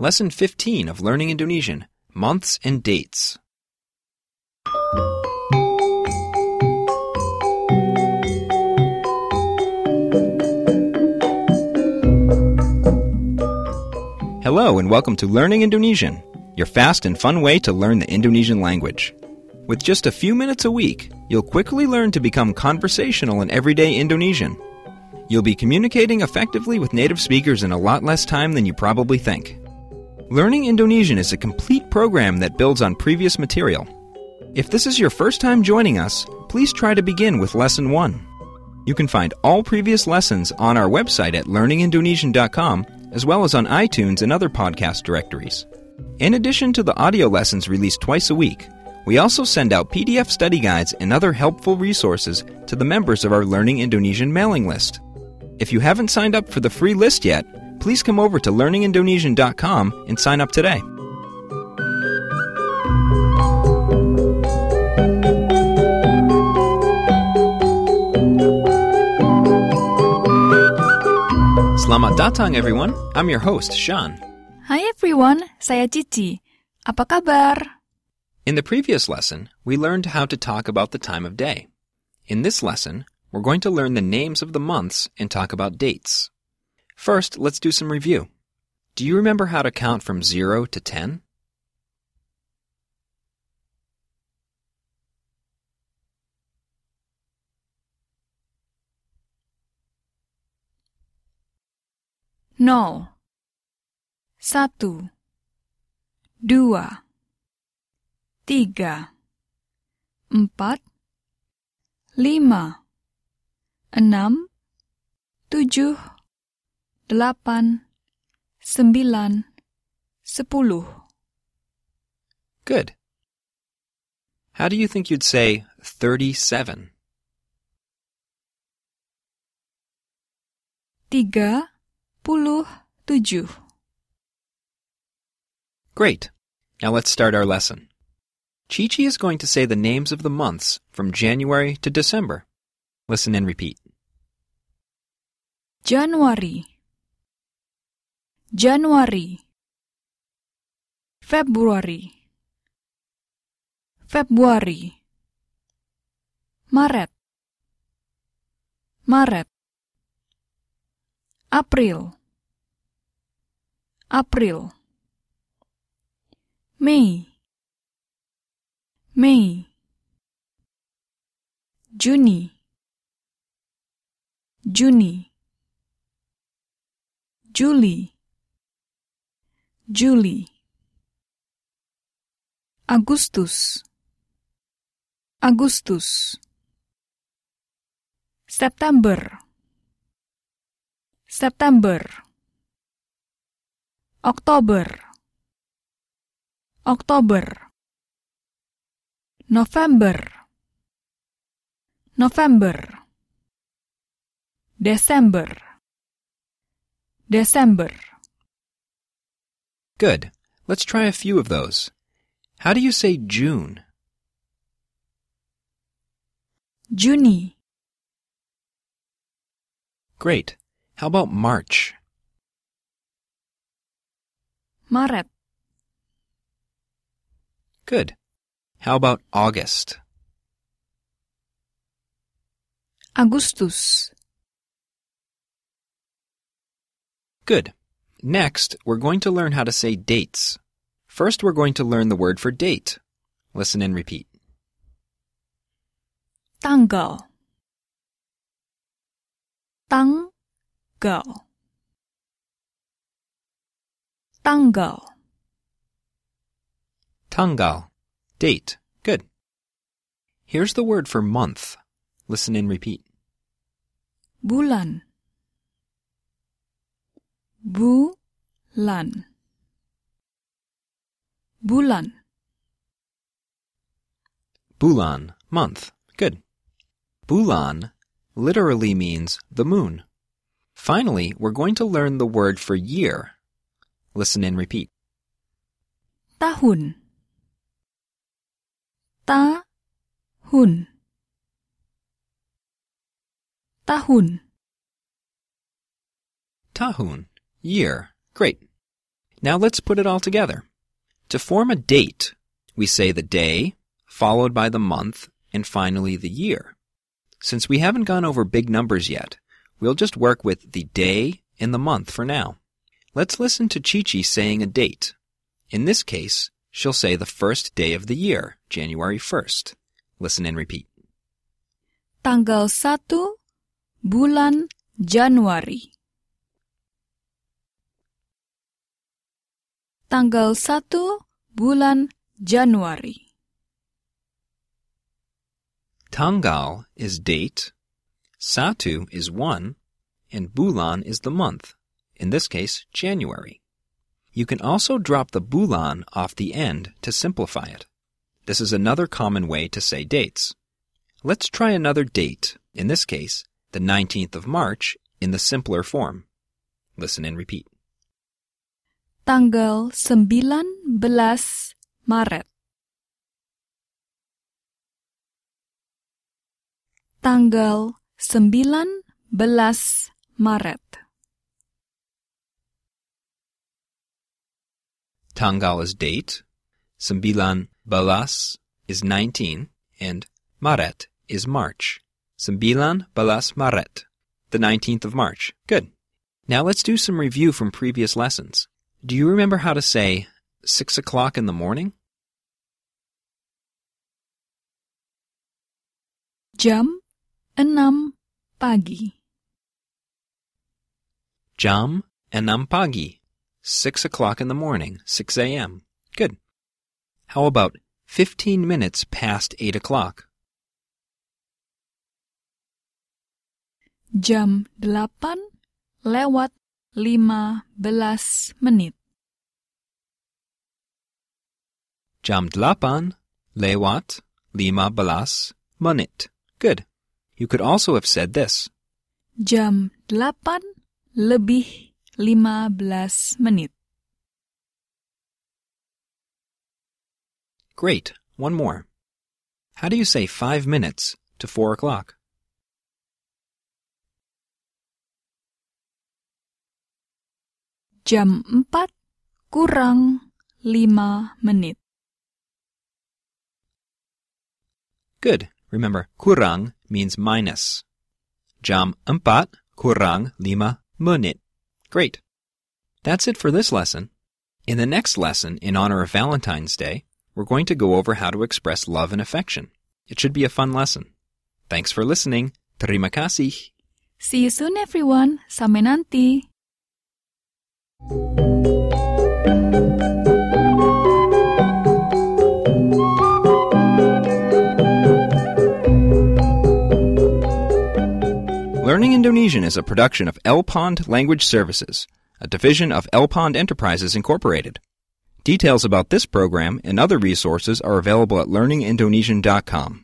Lesson 15 of Learning Indonesian Months and Dates. Hello, and welcome to Learning Indonesian, your fast and fun way to learn the Indonesian language. With just a few minutes a week, you'll quickly learn to become conversational in everyday Indonesian. You'll be communicating effectively with native speakers in a lot less time than you probably think. Learning Indonesian is a complete program that builds on previous material. If this is your first time joining us, please try to begin with Lesson 1. You can find all previous lessons on our website at learningindonesian.com as well as on iTunes and other podcast directories. In addition to the audio lessons released twice a week, we also send out PDF study guides and other helpful resources to the members of our Learning Indonesian mailing list. If you haven't signed up for the free list yet, please come over to learningindonesian.com and sign up today. Selamat datang everyone. I'm your host, Sean. Hi everyone, saya Cici. Apa kabar? In the previous lesson, we learned how to talk about the time of day. In this lesson, we're going to learn the names of the months and talk about dates. First, let's do some review. Do you remember how to count from 0 to 10? Nol. Satu. Dua. Tiga. Empat. Lima. Enam. Tujuh. Delapan. Sembilan. Sepuluh. Good. How do you think you'd say 37? Tiga puluh tujuh. Great. Now let's start our lesson. Cici is going to say the names of the months from January to December. Listen and repeat. Januari. Januari. Februari. Februari. Maret. Maret. April. April. Mei. Mei. Juni. Juni. Juli. Juli. Agustus. Agustus. September. September. Oktober. Oktober. November. November. Desember. Desember. Good. Let's try a few of those. How do you say June? Juni. Great. How about March? Maret. Good. How about August? Agustus. Good. Next, we're going to learn how to say dates. First, we're going to learn the word for date. Listen and repeat. Tanggal. Tanggal. Tanggal. Tanggal. Date. Good. Here's the word for month. Listen and repeat. Bulan. Bulan. Bulan. Bulan. Month. Good. Bulan literally means the moon. Finally, we're going to learn the word for year. Listen and repeat. Tahun. Tahun. Tahun. Tahun. Year. Great. Now let's put it all together. To form a date, we say the day, followed by the month, and finally the year. Since we haven't gone over big numbers yet, we'll just work with the day and the month for now. Let's listen to Cici saying a date. In this case, she'll say the first day of the year, January 1st. Listen and repeat. Tanggal 1 bulan Januari. Tanggal 1 bulan Januari. Tanggal is date, Satu is one, and Bulan is the month, in this case, January. You can also drop the Bulan off the end to simplify it. This is another common way to say dates. Let's try another date, in this case, the 19th of March, in the simpler form. Listen and repeat. Tanggal 19 Maret. Tanggal 19 Maret. Tanggal is date, Sembilan Belas is 19, and Maret is March. Sembilan Belas Maret, the 19th of March. Good. Now let's do some review from previous lessons. Do you remember how to say 6 o'clock in the morning? Jam 6 pagi. Jam enam pagi. 6 o'clock in the morning, 6 a.m. Good. How about 15 minutes past 8 o'clock? Jam 8 lewat 15 menit. Jam delapan lewat lima belas menit. Good. You could also have said this. Jam 8 lebih 15 menit. Great. One more. How do you say five minutes to four o'clock? Jam 4 kurang 5 menit. Good. Remember, kurang means minus. Jam empat kurang lima menit. Great. That's it for this lesson. In the next lesson, in honor of Valentine's Day, we're going to go over how to express love and affection. It should be a fun lesson. Thanks for listening. Terima kasih. See you soon everyone. Sampai nanti. Learning Indonesian is a production of El Pond Language Services, a division of El Pond Enterprises Incorporated. Details about this program and other resources are available at learningindonesian.com.